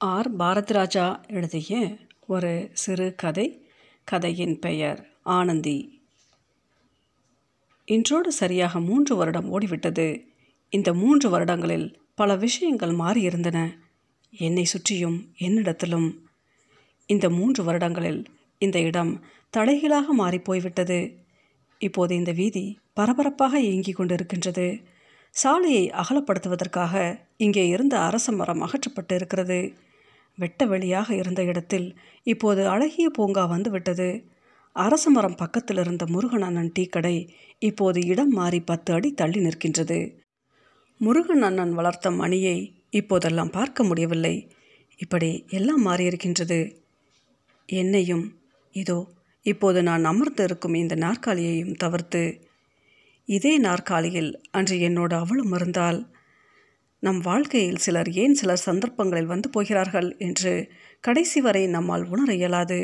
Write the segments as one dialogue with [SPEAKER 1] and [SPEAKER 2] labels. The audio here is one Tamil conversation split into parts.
[SPEAKER 1] ஆர். பாரதிராஜா எழுதிய ஒரு சிறு கதை கதையின் பெயர் ஆனந்தி. இன்றோடு சரியாக மூன்று வருடம் ஓடிவிட்டது. இந்த மூன்று வருடங்களில் பல விஷயங்கள் மாறியிருந்தன. என்னை சுற்றியும் என்னிடத்திலும். இந்த மூன்று வருடங்களில் இந்த இடம் தலைகீழாக மாறிப்போய்விட்டது இப்போது இந்த வீதி பரபரப்பாக இயங்கிக் கொண்டிருக்கின்றது. சாலையை அகலப்படுத்துவதற்காக இங்கே இருந்த அரச மரம் அகற்றப்பட்டு இருக்கிறது. வெட்ட வெளியாக இருந்த இடத்தில் இப்போது அழகிய பூங்கா வந்துவிட்டது அரச மரம் பக்கத்தில் இருந்த முருகன் அண்ணன் டீ கடை இப்போது இடம் மாறி பத்து அடி தள்ளி நிற்கின்றது. முருகன் அண்ணன் வளர்த்த மணியை இப்போதெல்லாம் பார்க்க முடியவில்லை. இப்படி எல்லாம் மாறியிருக்கின்றது என்னையும் இதோ இப்போது நான் அமர்ந்து இருக்கும் இந்த நாற்காலியையும் தவிர்த்து இதே நாற்காலியில் அன்று என்னோடு அவளும் இருந்தால் நம் வாழ்க்கையில் சிலர் ஏன் சில சந்தர்ப்பங்களில் வந்து போகிறார்கள் என்று கடைசி வரை நம்மால் உணர இயலாது.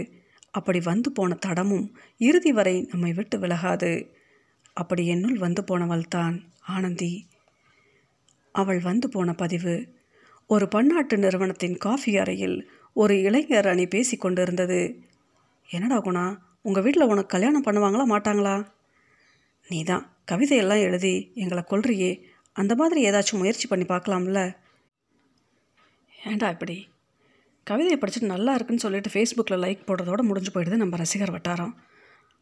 [SPEAKER 1] அப்படி வந்து போன தடமும் இறுதி வரை நம்மை விட்டு விலகாது. அப்படி என்னுள் வந்து போனவள்தான் ஆனந்தி. அவள் வந்து போன பதிவு ஒரு பன்னாட்டு நிறுவனத்தின் காஃபி அறையில் ஒரு இளைஞர் அணி பேசி கொண்டிருந்தது. என்னடா குணா உங்கள் வீட்டில் உனக்கு கல்யாணம் பண்ணுவாங்களா மாட்டாங்களா? நீ தான் கவிதையெல்லாம் எழுதி எங்களை கொள்றியே அந்த மாதிரி ஏதாச்சும் முயற்சி பண்ணி பார்க்கலாம்ல? ஏண்டா இப்படி? கவிதையை படிச்சுட்டு நல்லா இருக்குன்னு சொல்லிட்டு ஃபேஸ்புக்கில் லைக் போடுறதோட முடிஞ்சு போயிடுது நம்ம ரசிகர் வட்டாரம்.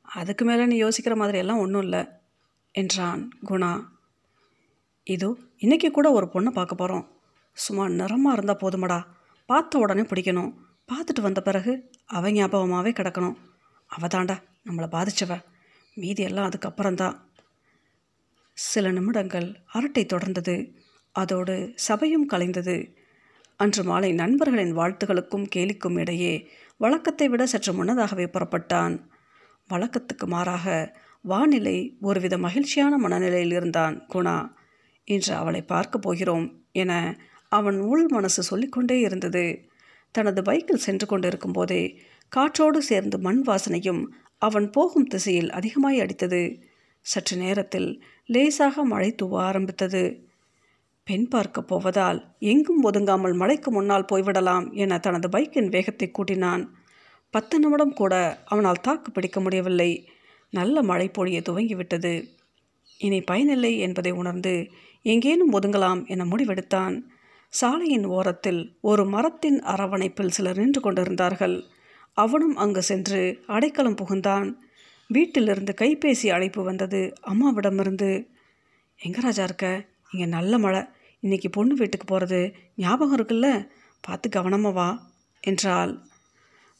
[SPEAKER 1] அதுக்கு மேலே நீ யோசிக்கிற மாதிரி எல்லாம் ஒன்றும் இல்லை. என்றான் குணா. இதோ இன்றைக்கி கூட ஒரு பொண்ணை பார்க்க போகிறோம் சும்மா நிறமாக இருந்தால் போதுமடா. பார்த்த உடனே பிடிக்கணும். பார்த்துட்டு வந்த பிறகு அவன் ஞாபகமாகவே கிடக்கணும். அவ தாண்டா நம்மளை பாதிச்சவ. மீதி எல்லாம் அதுக்கப்புறம்தான். சில நிமிடங்கள் அரட்டை தொடர்ந்தது. அதோடு சபையும் கலைந்தது. அன்று மாலை நண்பர்களின் வாழ்த்துகளுக்கும் கேலிக்கும் இடையே வழக்கத்தை விட சற்று முன்னதாகவே புறப்பட்டான். வழக்கத்துக்கு மாறாக வானிலை ஒருவித மகிழ்ச்சியான மனநிலையில் இருந்தான் குணா. இன்று அவளை பார்க்க போகிறோம் என அவன் உள் மனசு சொல்லிக்கொண்டே இருந்தது. தனது பைக்கில் சென்று கொண்டிருக்கும் போதே காற்றோடு சேர்ந்து மண் வாசனையும் அவன் போகும் திசையில் அதிகமாய் அடித்தது. சற்று நேரத்தில் லேசாக மழை தூவ ஆரம்பித்தது. பெண் பார்க்க போவதால் எங்கும் ஒதுங்காமல் மழைக்கு முன்னால் போய்விடலாம் என தனது பைக்கின் வேகத்தை கூட்டினான். பத்து நிமிடம் கூட அவனால் தாக்கு பிடிக்க முடியவில்லை. நல்ல மழை பொழிய துவங்கிவிட்டது. இனி பயனில்லை என்பதை உணர்ந்து எங்கேனும் ஒதுங்கலாம் என முடிவெடுத்தான். சாலையின் ஓரத்தில் ஒரு மரத்தின் அரவணைப்பில் சிலர் நின்று கொண்டிருந்தார்கள். அவனும் அங்கு சென்று அடைக்கலம் புகுந்தான். வீட்டிலிருந்து கைபேசி அழைப்பு வந்தது. அம்மாவிடமிருந்து எங்கே ராஜா இருக்க? இங்கே நல்ல மழை. இன்னைக்கு பொண்ணு வீட்டுக்கு போகிறது ஞாபகம் இருக்குல்ல? பார்த்து கவனமாக வா என்றாள்.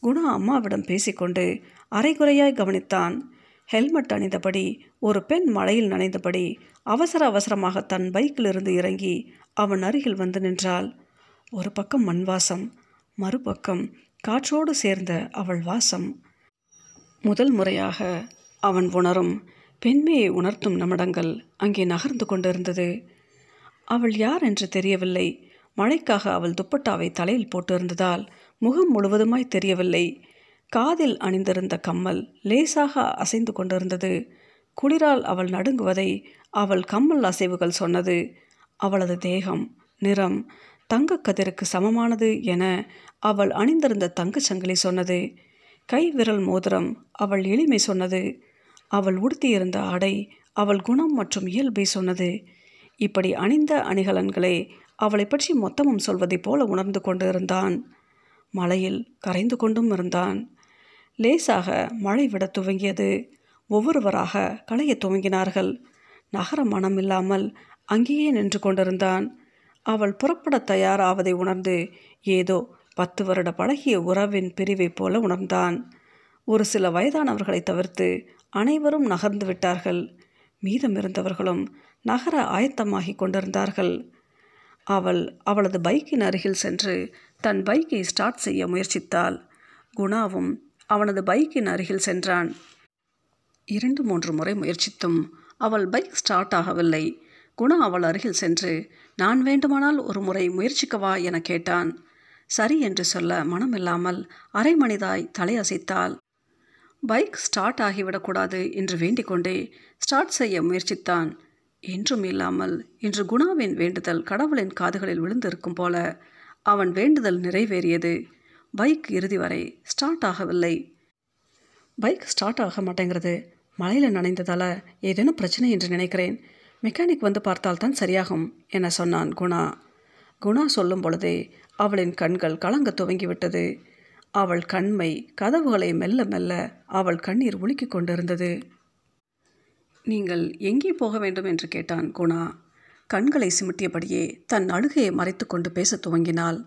[SPEAKER 1] குணா அம்மாவிடம் பேசிக்கொண்டு அரைகுறையாய் கவனித்தான். ஹெல்மெட் அணிந்தபடி ஒரு பெண் மழையில் நனைந்தபடி அவசர அவசரமாக தன் பைக்கிலிருந்து இறங்கி அவன் அருகில் வந்து நின்றாள். ஒரு பக்கம் மண் வாசம் மறுபக்கம் காற்றோடு சேர்ந்த அவள் வாசம். முதல் முறையாக அவன் உணரும் பெண்மையை உணர்த்தும் நமடங்கள் அங்கே நகர்ந்து கொண்டிருந்தது. அவள் யார் என்று தெரியவில்லை. மழைக்காக அவள் துப்பட்டாவை தலையில் போட்டிருந்ததால் முகம் முழுவதுமாய் தெரியவில்லை. காதில் அணிந்திருந்த கம்மல் லேசாக அசைந்து கொண்டிருந்தது. குளிரால் அவள் நடுங்குவதை அவள் கம்மல் அசைவுகள் சொன்னது. அவளது தேகம் நிறம் தங்கக்கதிருக்கு சமமானது என அவள் அணிந்திருந்த தங்கச் சங்கிலி சொன்னது. கை விரல் மோதிரம் அவள் எளிமை சொன்னது. அவள் உடுத்தியிருந்த ஆடை அவள் குணம் மற்றும் இயல்பை சொன்னது. இப்படி அணிந்த அணிகலன்களை அவளை பற்றி மொத்தமும் சொல்வதைப் போல உணர்ந்து கொண்டு இருந்தான் மழையில் கரைந்து கொண்டும் இருந்தான். லேசாக மழை விட துவங்கியது. ஒவ்வொருவராக களைய துவங்கினார்கள். நகர மனம் இல்லாமல் அங்கேயே நின்று கொண்டிருந்தான். அவள் புறப்பட தயாராவதை உணர்ந்து ஏதோ பத்து வருட பழகிய உறவின் பிரிவைப் போல உணர்ந்தான். ஒரு சில வயதானவர்களை தவிர்த்து அனைவரும் நகர்ந்து விட்டார்கள். மீதமிருந்தவர்களும் நகர ஆயத்தமாகி கொண்டிருந்தார்கள். அவள் அவளது பைக்கின் அருகில் சென்று தன் பைக்கை ஸ்டார்ட் செய்ய முயற்சித்தாள். குணாவும் அவனது பைக்கின் அருகில் சென்றான். இரண்டு மூன்று முறை முயற்சித்தும் அவள் பைக் ஸ்டார்ட் ஆகவில்லை. குணா அவள் அருகில் சென்று நான் வேண்டுமானால் ஒரு முறை முயற்சிக்கவா? என கேட்டான். சரி என்று சொல்ல மனமில்லாமல் அரை மணிதாய் தலையசைத்தாள். பைக் ஸ்டார்ட் ஆகிவிடக்கூடாது என்று வேண்டிக்கொண்டே ஸ்டார்ட் செய்ய முயற்சித்தான். என்றும் இல்லாமல் இன்று குணாவின் வேண்டுதல் கடவுளின் காதுகளில் விழுந்திருக்கும் போல அவன் வேண்டுதல் நிறைவேறியது. பைக் இறுதி வரை ஸ்டார்ட் ஆகவில்லை. பைக் ஸ்டார்ட் ஆக மாட்டேங்கிறது. மழையில் நனைந்ததால் ஏதேனும் பிரச்சனை என்று நினைக்கிறேன். மெக்கானிக் வந்து பார்த்தால்தான் சரியாகும் என சொன்னான் குணா. குணா சொல்லும் பொழுதே அவளின் கண்கள் கலங்க துவங்கிவிட்டது. அவள் கண்மை கதவுகளை மெல்ல மெல்ல அவள் கண்ணீர் உலுக்கிக் கொண்டிருந்தது. நீங்கள் எங்கே போக வேண்டும்? என்று கேட்டான் குணா. கண்களை சிமிட்டியபடியே தன் அழுகையை மறைத்து கொண்டு பேசத் துவங்கினாள்.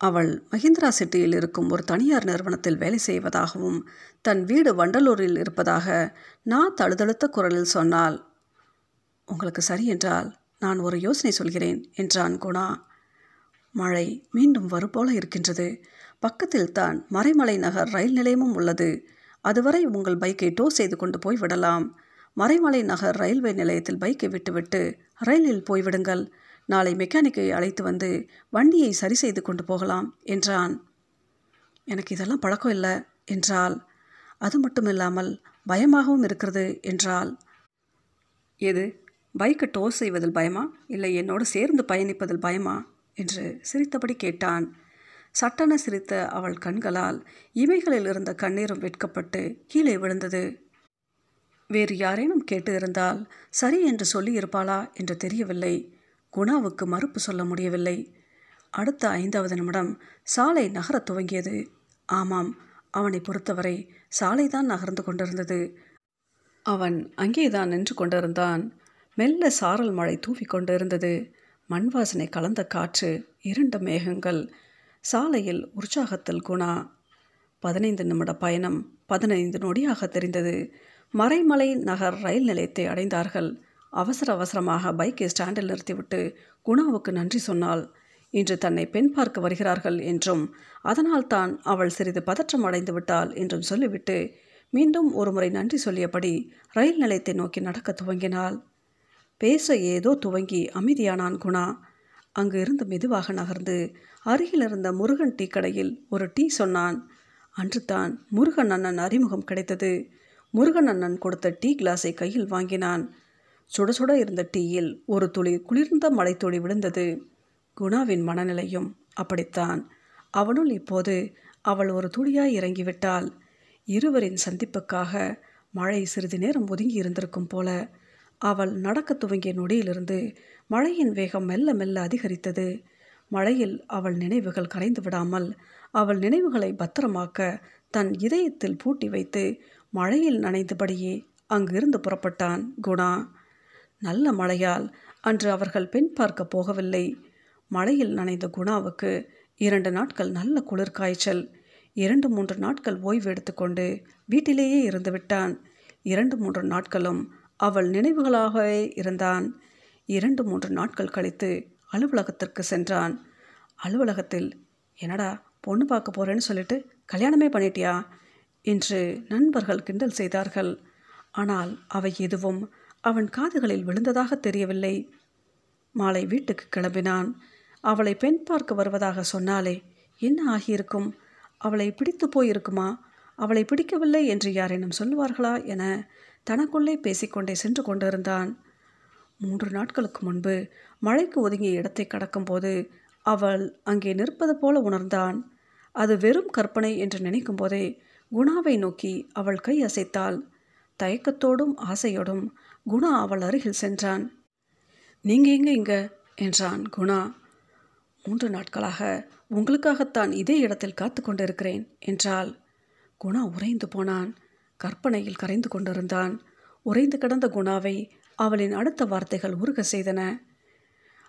[SPEAKER 1] அவள் மஹிந்திரா சிட்டியில் இருக்கும் ஒரு தனியார் நிறுவனத்தில் வேலை செய்வதாகவும் தன் வீடு வண்டலூரில் இருப்பதாக நான் தழுதழுத்த குரலில் சொன்னாள். உங்களுக்கு சரி என்றால் நான் ஒரு யோசனை சொல்கிறேன் என்றான் குணா. மழை மீண்டும் வருபோல இருக்கின்றது. பக்கத்தில் தான் மறைமலை நகர் ரயில் நிலையமும் உள்ளது. அதுவரை உங்கள் பைக்கை டோ செய்து கொண்டு போய் விடலாம். மறைமலை நகர் ரயில்வே நிலையத்தில் பைக்கை விட்டுவிட்டு ரயிலில் போய்விடுங்கள் நாளை மெக்கானிக்கை அழைத்து வந்து வண்டியை சரி செய்து கொண்டு போகலாம் என்றான். எனக்கு இதெல்லாம் பழக்கம் இல்லை என்றால் அது மட்டும் இல்லாமல் பயமாகவும் இருக்கிறது என்றால் எது? பைக்கை டோ செய்வதில் பயமா? இல்லை என்னோடு சேர்ந்து பயணிப்பதில் பயமா? என்று சிரித்தபடி கேட்டான். சட்டென சிரித்த அவள் கண்களால் இமைகளில் இருந்த கண்ணீரும் வெட்கப்பட்டு கீழே விழுந்தது. வேறு யாரேனும் கேட்டு இருந்தால் சரி என்று சொல்லி இருப்பாளா என்று தெரியவில்லை. குணாவுக்கு மறுப்பு சொல்ல முடியவில்லை. அடுத்த ஐந்தாவது நிமிடம் சாலை நகரத் துவங்கியது. ஆமாம் அவனை பொறுத்தவரை சாலைதான் நகர்ந்து கொண்டிருந்தது. அவன் அங்கேதான் நின்று கொண்டிருந்தான். மெல்ல சாரல் மழை தூவிக்கொண்டிருந்தது மண் வாசனை கலந்த காற்று இருண்ட மேகங்கள். சாலையில் உற்சாகத்தில் குணா. பதினைந்து நிமிட பயணம் பதினைந்து நொடியாக தெரிந்தது. மறைமலை நகர் ரயில் நிலையத்தை அடைந்தார்கள். அவசர அவசரமாக பைக்கை ஸ்டாண்டில் நிறுத்திவிட்டு குணாவுக்கு நன்றி சொன்னாள். இன்று தன்னை பெண் பார்க்க வருகிறார்கள் என்றும் அதனால் தான் அவள் சிறிது பதற்றம் அடைந்து விட்டாள் என்றும் சொல்லிவிட்டு மீண்டும் ஒருமுறை நன்றி சொல்லியபடி ரயில் நிலையத்தை நோக்கி நடக்க துவங்கினாள். பேச ஏதோ துவங்கி அமைதியானான் குணா. அங்கு இருந்து மெதுவாக நகர்ந்து அருகில் இருந்த முருகன் டீ கடையில் ஒரு டீ சொன்னான். அன்று தான் முருகன் அண்ணன் அறிமுகம் கிடைத்தது. முருகன் அண்ணன் கொடுத்த டீ கிளாஸை கையில் வாங்கினான். சுட சுட இருந்த டீயில் ஒரு துளி குளிர்ந்த மழைத்துளி விழுந்தது. குணாவின் மனநிலையும் அப்படித்தான். அவனுள் இப்போது அவள் ஒரு துளியாய் இறங்கிவிட்டாள். இருவரின் சந்திப்புக்காக மழை சிறிது நேரம் ஒதுங்கி இருந்திருக்கும் போல அவள் நடக்க துவங்கிய நொடியிலிருந்து மழையின் வேகம் மெல்ல மெல்ல அதிகரித்தது. மழையில் அவள் நினைவுகள் கரைந்து விடாமல் அவள் நினைவுகளை பத்திரமாக்க தன் இதயத்தில் பூட்டி வைத்து மழையில் நனைந்தபடியே அங்கிருந்து புறப்பட்டான் குணா. நல்ல மழையால் அன்று அவர்கள் பெண் பார்க்க போகவில்லை. மழையில் நனைந்த குணாவுக்கு இரண்டு நாட்கள் நல்ல குளிர் காய்ச்சல் இரண்டு மூன்று நாட்கள் ஓய்வு எடுத்துக்கொண்டு வீட்டிலேயே இருந்து விட்டான். இரண்டு மூன்று நாட்களும் அவள் நினைவுகளாகவே இருந்தான். இரண்டு மூன்று நாட்கள் கழித்து அலுவலகத்திற்கு சென்றான். அலுவலகத்தில் என்னடா பொண்ணு பார்க்க போகிறேன்னு சொல்லிட்டு கல்யாணமே பண்ணிட்டியா? என்று நண்பர்கள் கிண்டல் செய்தார்கள். ஆனால் அவை எதுவும் அவன் காதுகளில் விழுந்ததாக தெரியவில்லை. மாலை வீட்டுக்கு கிளம்பினான். அவளை பெண் பார்க்க வருவதாக சொன்னாலே என்ன ஆகியிருக்கும்? அவளை பிடித்து போயிருக்குமா? அவளை பிடிக்கவில்லை என்று யாரேனும் சொல்லுவார்களா? என தனக்குள்ளே பேசிக்கொண்டே சென்று கொண்டிருந்தான். மூன்று நாட்களுக்கு முன்பு மழைக்கு ஒதுங்கிய இடத்தை கடக்கும்போது அவள் அங்கே நிற்பது போல உணர்ந்தான். அது வெறும் கற்பனை என்று நினைக்கும் போதே குணாவை நோக்கி அவள் கை அசைத்தாள். தயக்கத்தோடும் ஆசையோடும் குணா அவள் அருகில் சென்றான். நீங்கள் எங்கே இங்கே? என்றான் குணா. மூன்று நாட்களாக உங்களுக்காகத்தான் இதே இடத்தில் காத்து கொண்டிருக்கிறேன் என்றாள். குணா உறைந்து போனான். கற்பனையில் கரைந்து கொண்டிருந்தான். உறைந்து கிடந்த குணாவை அவளின் அடுத்த வார்த்தைகள் உருக செய்தன.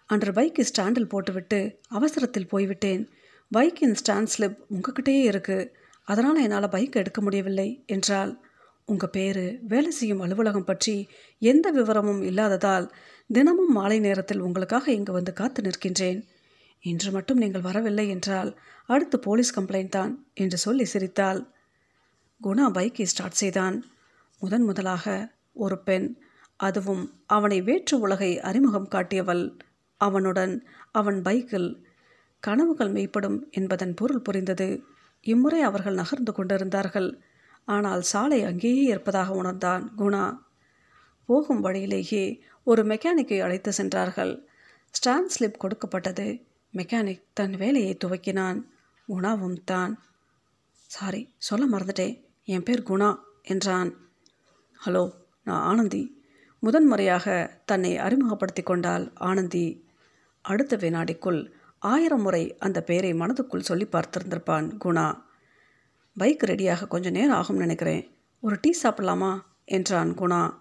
[SPEAKER 1] அன்று பைக்கு ஸ்டாண்டில் போட்டுவிட்டு அவசரத்தில் போய்விட்டேன். பைக்கின் ஸ்டாண்ட் ஸ்லிப் உங்ககிட்டயே இருக்குது அதனால் என்னால் பைக் எடுக்க முடியவில்லை என்றால் உங்கள் பேர் வேலை செய்யும் அலுவலகம் பற்றி எந்த விவரமும் இல்லாததால் தினமும் மாலை நேரத்தில் உங்களுக்காக இங்கு வந்து காத்து நிற்கின்றேன். இன்று மட்டும் நீங்கள் வரவில்லை என்றால் அடுத்து போலீஸ் கம்ப்ளைண்ட் தான் என்று சொல்லி சிரித்தாள். குணா பைக்கை ஸ்டார்ட் செய்தான். முதன் முதலாக ஒரு பெண் அதுவும் அவனை வேற்று உலகை அறிமுகம் காட்டியவள். அவனுடன் அவன் பைக்கில் கனவுகள் மெய்ப்படும் என்பதன் பொருள் புரிந்தது. இம்முறை அவர்கள் நகர்ந்து கொண்டிருந்தார்கள். ஆனால் சாலை அங்கேயே இருப்பதாக உணர்ந்தான் குணா. போகும் வழியிலேயே ஒரு மெக்கானிக்கை அழைத்து சென்றார்கள். ஸ்டாண்ட் ஸ்லிப் கொடுக்கப்பட்டது. மெக்கானிக் தன் வேலையை துவக்கினான். குணாவும் தான். சாரி சொல்ல மறந்துட்டேன். என் பேர் குணா என்றான். ஹலோ நான் ஆனந்தி. முதன்முறையாக தன்னை அறிமுகப்படுத்தி கொண்டாள் ஆனந்தி. அடுத்த வினாடிக்குள் ஆயிரம் முறை அந்த பெயரை மனதுக்குள் சொல்லி பார்த்திருந்திருப்பான் குணா. பைக் ரெடியாக கொஞ்சம் நேரம் ஆகும்னு நினைக்கிறேன். ஒரு டீ சாப்பிடலாமா? என்றான் குணா.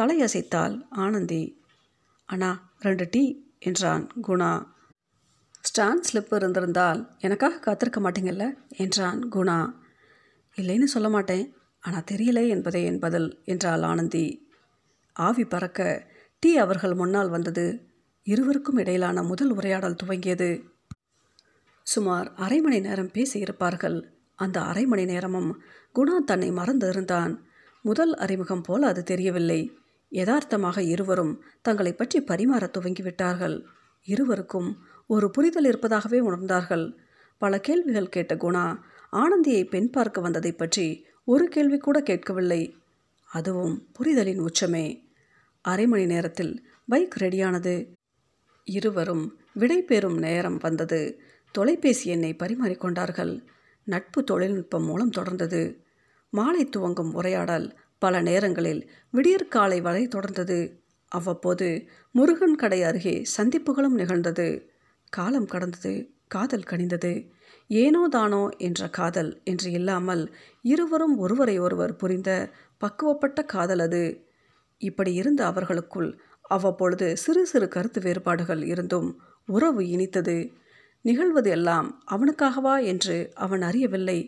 [SPEAKER 1] தலையசைத்தாள் ஆனந்தி. அண்ணா ரெண்டு டீ என்றான் குணா. ஸ்டாண்ட் ஸ்லிப் இருந்திருந்தால் எனக்காக காத்திருக்க மாட்டீங்கல்ல? என்றான் குணா. இல்லைன்னு சொல்ல மாட்டேன். ஆனால் தெரியலை என்பதே என் பதில் என்றாள் ஆனந்தி. ஆவி பறக்க டீ அவர்கள் முன்னால் வந்தது. இருவருக்கும் இடையிலான முதல் உரையாடல் துவங்கியது. சுமார் அரை மணி நேரம் பேசியிருப்பார்கள். அந்த அரை மணி நேரமும் குணா தன்னை மறந்து இருந்தான். முதல் அறிமுகம் போல அது தெரியவில்லை. யதார்த்தமாக இருவரும் தங்களை பற்றி பரிமாற துவங்கிவிட்டார்கள். இருவருக்கும் ஒரு புரிதல் இருப்பதாகவே உணர்ந்தார்கள். பல கேள்விகள் கேட்ட குணா ஆனந்தியை பெண் பார்க்க வந்ததை பற்றி ஒரு கேள்வி கூட கேட்கவில்லை. அதுவும் புரிதலின் உச்சமே. அரை மணி நேரத்தில் பைக் ரெடியானது. இருவரும் விடை பெறும் நேரம் வந்தது. தொலைபேசி எண்ணை பரிமாறிக்கொண்டார்கள் நட்பு தொழில்நுட்பம் மூலம் தொடர்ந்தது. மாலை துவங்கும் உரையாடல் பல நேரங்களில் விடியற்காலை வரை தொடர்ந்தது. அவ்வப்போது முருகன் கடை அருகே சந்திப்புகளும் நிகழ்ந்தது. காலம் கடந்தது காதல் கணிந்தது ஏனோ தானோ என்ற காதல் என்று இல்லாமல் இருவரும் ஒருவரை ஒருவர் புரிந்த பக்குவப்பட்ட காதல் அது. இப்படி இருந்த அவர்களுக்குள் அவ்வப்பொழுது சிறு சிறு கருத்து வேறுபாடுகள் இருந்தும் உறவு இனித்தது. நிகழ்வது எல்லாம் அவனுக்காகவா என்று அவன் அறியவில்லை.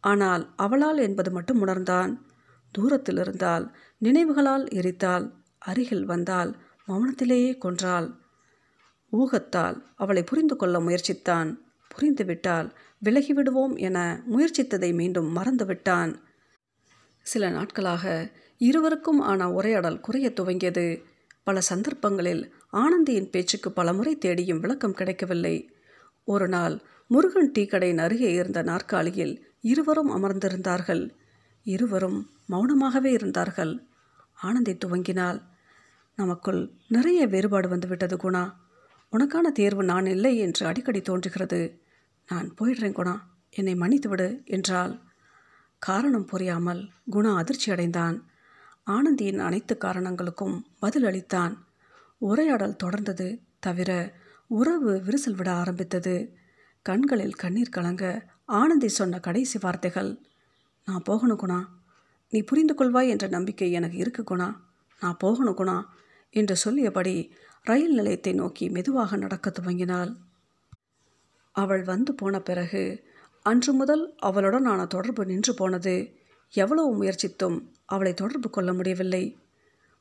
[SPEAKER 1] ஆனால் அவளால் என்பது மட்டும் உணர்ந்தான். தூரத்தில் இருந்தால் நினைவுகளால் எரித்தாள் அருகில் வந்தால் மௌனத்திலேயே கொன்றாள். ஊகத்தால் அவளை புரிந்து கொள்ள முயற்சித்தான். புரிந்துவிட்டால் விலகிவிடுவோம் என முயற்சித்ததை மீண்டும் மறந்துவிட்டான். சில நாட்களாக இருவருக்கும் ஆன உரையாடல் குறைய துவங்கியது. பல சந்தர்ப்பங்களில் ஆனந்தியின் பேச்சுக்கு பலமுறை தேடியும் விளக்கம் கிடைக்கவில்லை. ஒரு நாள் முருகன் டீ கடையின் அருகே இருந்த நாற்காலியில் இருவரும் அமர்ந்திருந்தார்கள். இருவரும் மௌனமாகவே இருந்தார்கள். ஆனந்தி துவங்கினால் நமக்குள் நிறைய வேறுபாடு வந்துவிட்டது குணா. உனக்கான தேர்வு நான் இல்லை என்று அடிக்கடி தோன்றுகிறது. நான் போயிடுறேன் குணா. என்னை மன்னித்துவிடு என்றாள். காரணம் புரியாமல் குணா அதிர்ச்சி அடைந்தான். ஆனந்தியின் அனைத்து காரணங்களுக்கும் பதில் அளித்தான். உரையாடல் தொடர்ந்தது. தவிர உறவு விரிசல் விட ஆரம்பித்தது. கண்களில் கண்ணீர் கலங்க ஆனந்தி சொன்ன கடைசி வார்த்தைகள் நான் போகணும் குணா. நீ புரிந்து கொள்வாய் என்ற நம்பிக்கை எனக்கு இருக்கு குணா. நான் போகணும் குணா என்று சொல்லியபடி ரயில் நிலையத்தை நோக்கி மெதுவாக நடக்க துவங்கினாள். அவள் வந்து போன பிறகு அன்று முதல் அவளுடனான தொடர்பு நின்று போனது. எவ்வளவு முயற்சித்தும் அவளை தொடர்பு கொள்ள முடியவில்லை.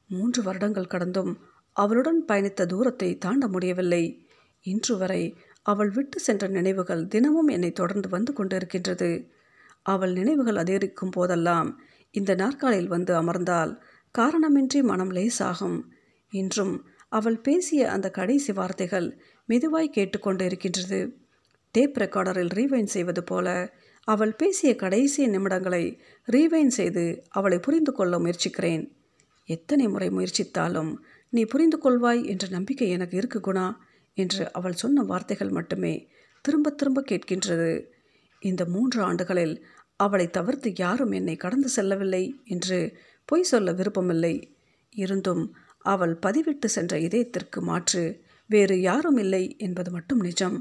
[SPEAKER 1] மூன்று வருடங்கள் கடந்தும் அவளுடன் பயணித்த தூரத்தை தாண்ட முடியவில்லை. இன்று வரை அவள் விட்டு சென்ற நினைவுகள் தினமும் என்னை தொடர்ந்து வந்து கொண்டிருக்கின்றது. அவள் நினைவுகள் அதிகரிக்கும் போதெல்லாம் இந்த நாற்காலில் வந்து அமர்ந்தால் காரணமின்றி மனம் லேசாகும். இன்றும் அவள் பேசிய அந்த கடைசி வார்த்தைகள் மெதுவாய் கேட்டுக்கொண்டு இருக்கின்றது டேப் ரெக்கார்டரில் ரீவைன் செய்வது போல அவள் பேசிய கடைசி நிமிடங்களை ரீவைன் செய்து அவளை புரிந்து கொள்ள முயற்சிக்கிறேன். எத்தனை முறை முயற்சித்தாலும் நீ புரிந்து கொள்வாய் என்ற நம்பிக்கை எனக்கு இருக்கு குணா என்று அவள் சொன்ன வார்த்தைகள் மட்டுமே திரும்ப திரும்ப கேட்கின்றது. இந்த மூன்று ஆண்டுகளில் அவளை தவிர்த்து யாரும் என்னை கடந்து செல்லவில்லை என்று பொய் சொல்ல விருப்பமில்லை. இருந்தும் அவள் பதிவிட்டு சென்ற இதயத்திற்கு மாற்று வேறு யாரும் இல்லை என்பது மட்டும் நிஜம்.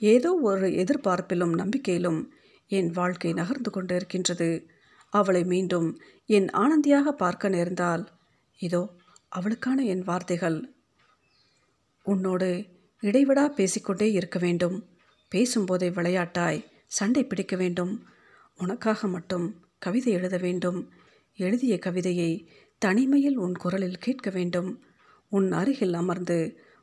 [SPEAKER 1] ஏதோ ஒரு எதிர்பார்ப்பிலும் நம்பிக்கையிலும் என் வாழ்க்கை நகர்ந்து கொண்டிருக்கின்றது. அவளை மீண்டும் என் ஆனந்தியாக பார்க்க நேர்ந்தால் இதோ அவளுக்கான என் வார்த்தைகள். உன்னோடு இடைவிடா பேசிக்கொண்டே இருக்க வேண்டும். பேசும்போதே விளையாட்டாய் சண்டை பிடிக்க வேண்டும். உனக்காக மட்டும் கவிதை எழுத வேண்டும். எழுதிய கவிதையை தனிமையில் உன் குரலில் கேட்க வேண்டும். உன் அருகில் அமர்ந்து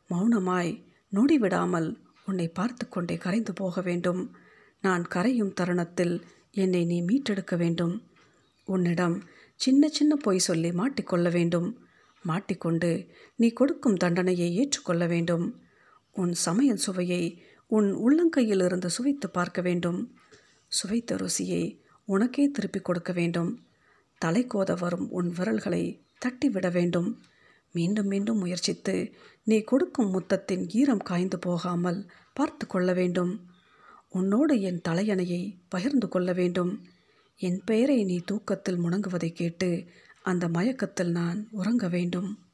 [SPEAKER 1] மௌனமாய் நொடிவிடாமல் உன்னை பார்த்து கொண்டே கரைந்து போக வேண்டும். நான் கரையும் தருணத்தில் என்னை நீ மீட்டெடுக்க வேண்டும். உன்னிடம் சின்ன சின்ன பொய் சொல்லி மாட்டிக்கொள்ள வேண்டும். மாட்டிக்கொண்டு நீ கொடுக்கும் தண்டனையை ஏற்றுக்கொள்ள வேண்டும். உன் சமையல் சுவையை உன் உள்ளங்கையில் இருந்து சுவைத்து பார்க்க வேண்டும். சுவைத்த ருசியை உனக்கே திருப்பிக் கொடுக்க வேண்டும். தலை கோத வரும் உன் விரல்களை தட்டிவிட வேண்டும். மீண்டும் மீண்டும் முயற்சித்து நீ கொடுக்கும் முத்தத்தின் ஈரம் காய்ந்து போகாமல் பார்த்து கொள்ள வேண்டும். உன்னோடு என் தலையணையை பகிர்ந்து கொள்ள வேண்டும். என் பெயரை நீ தூக்கத்தில் முணங்குவதை கேட்டு அந்த மயக்கத்தில் நான் உறங்க வேண்டும்.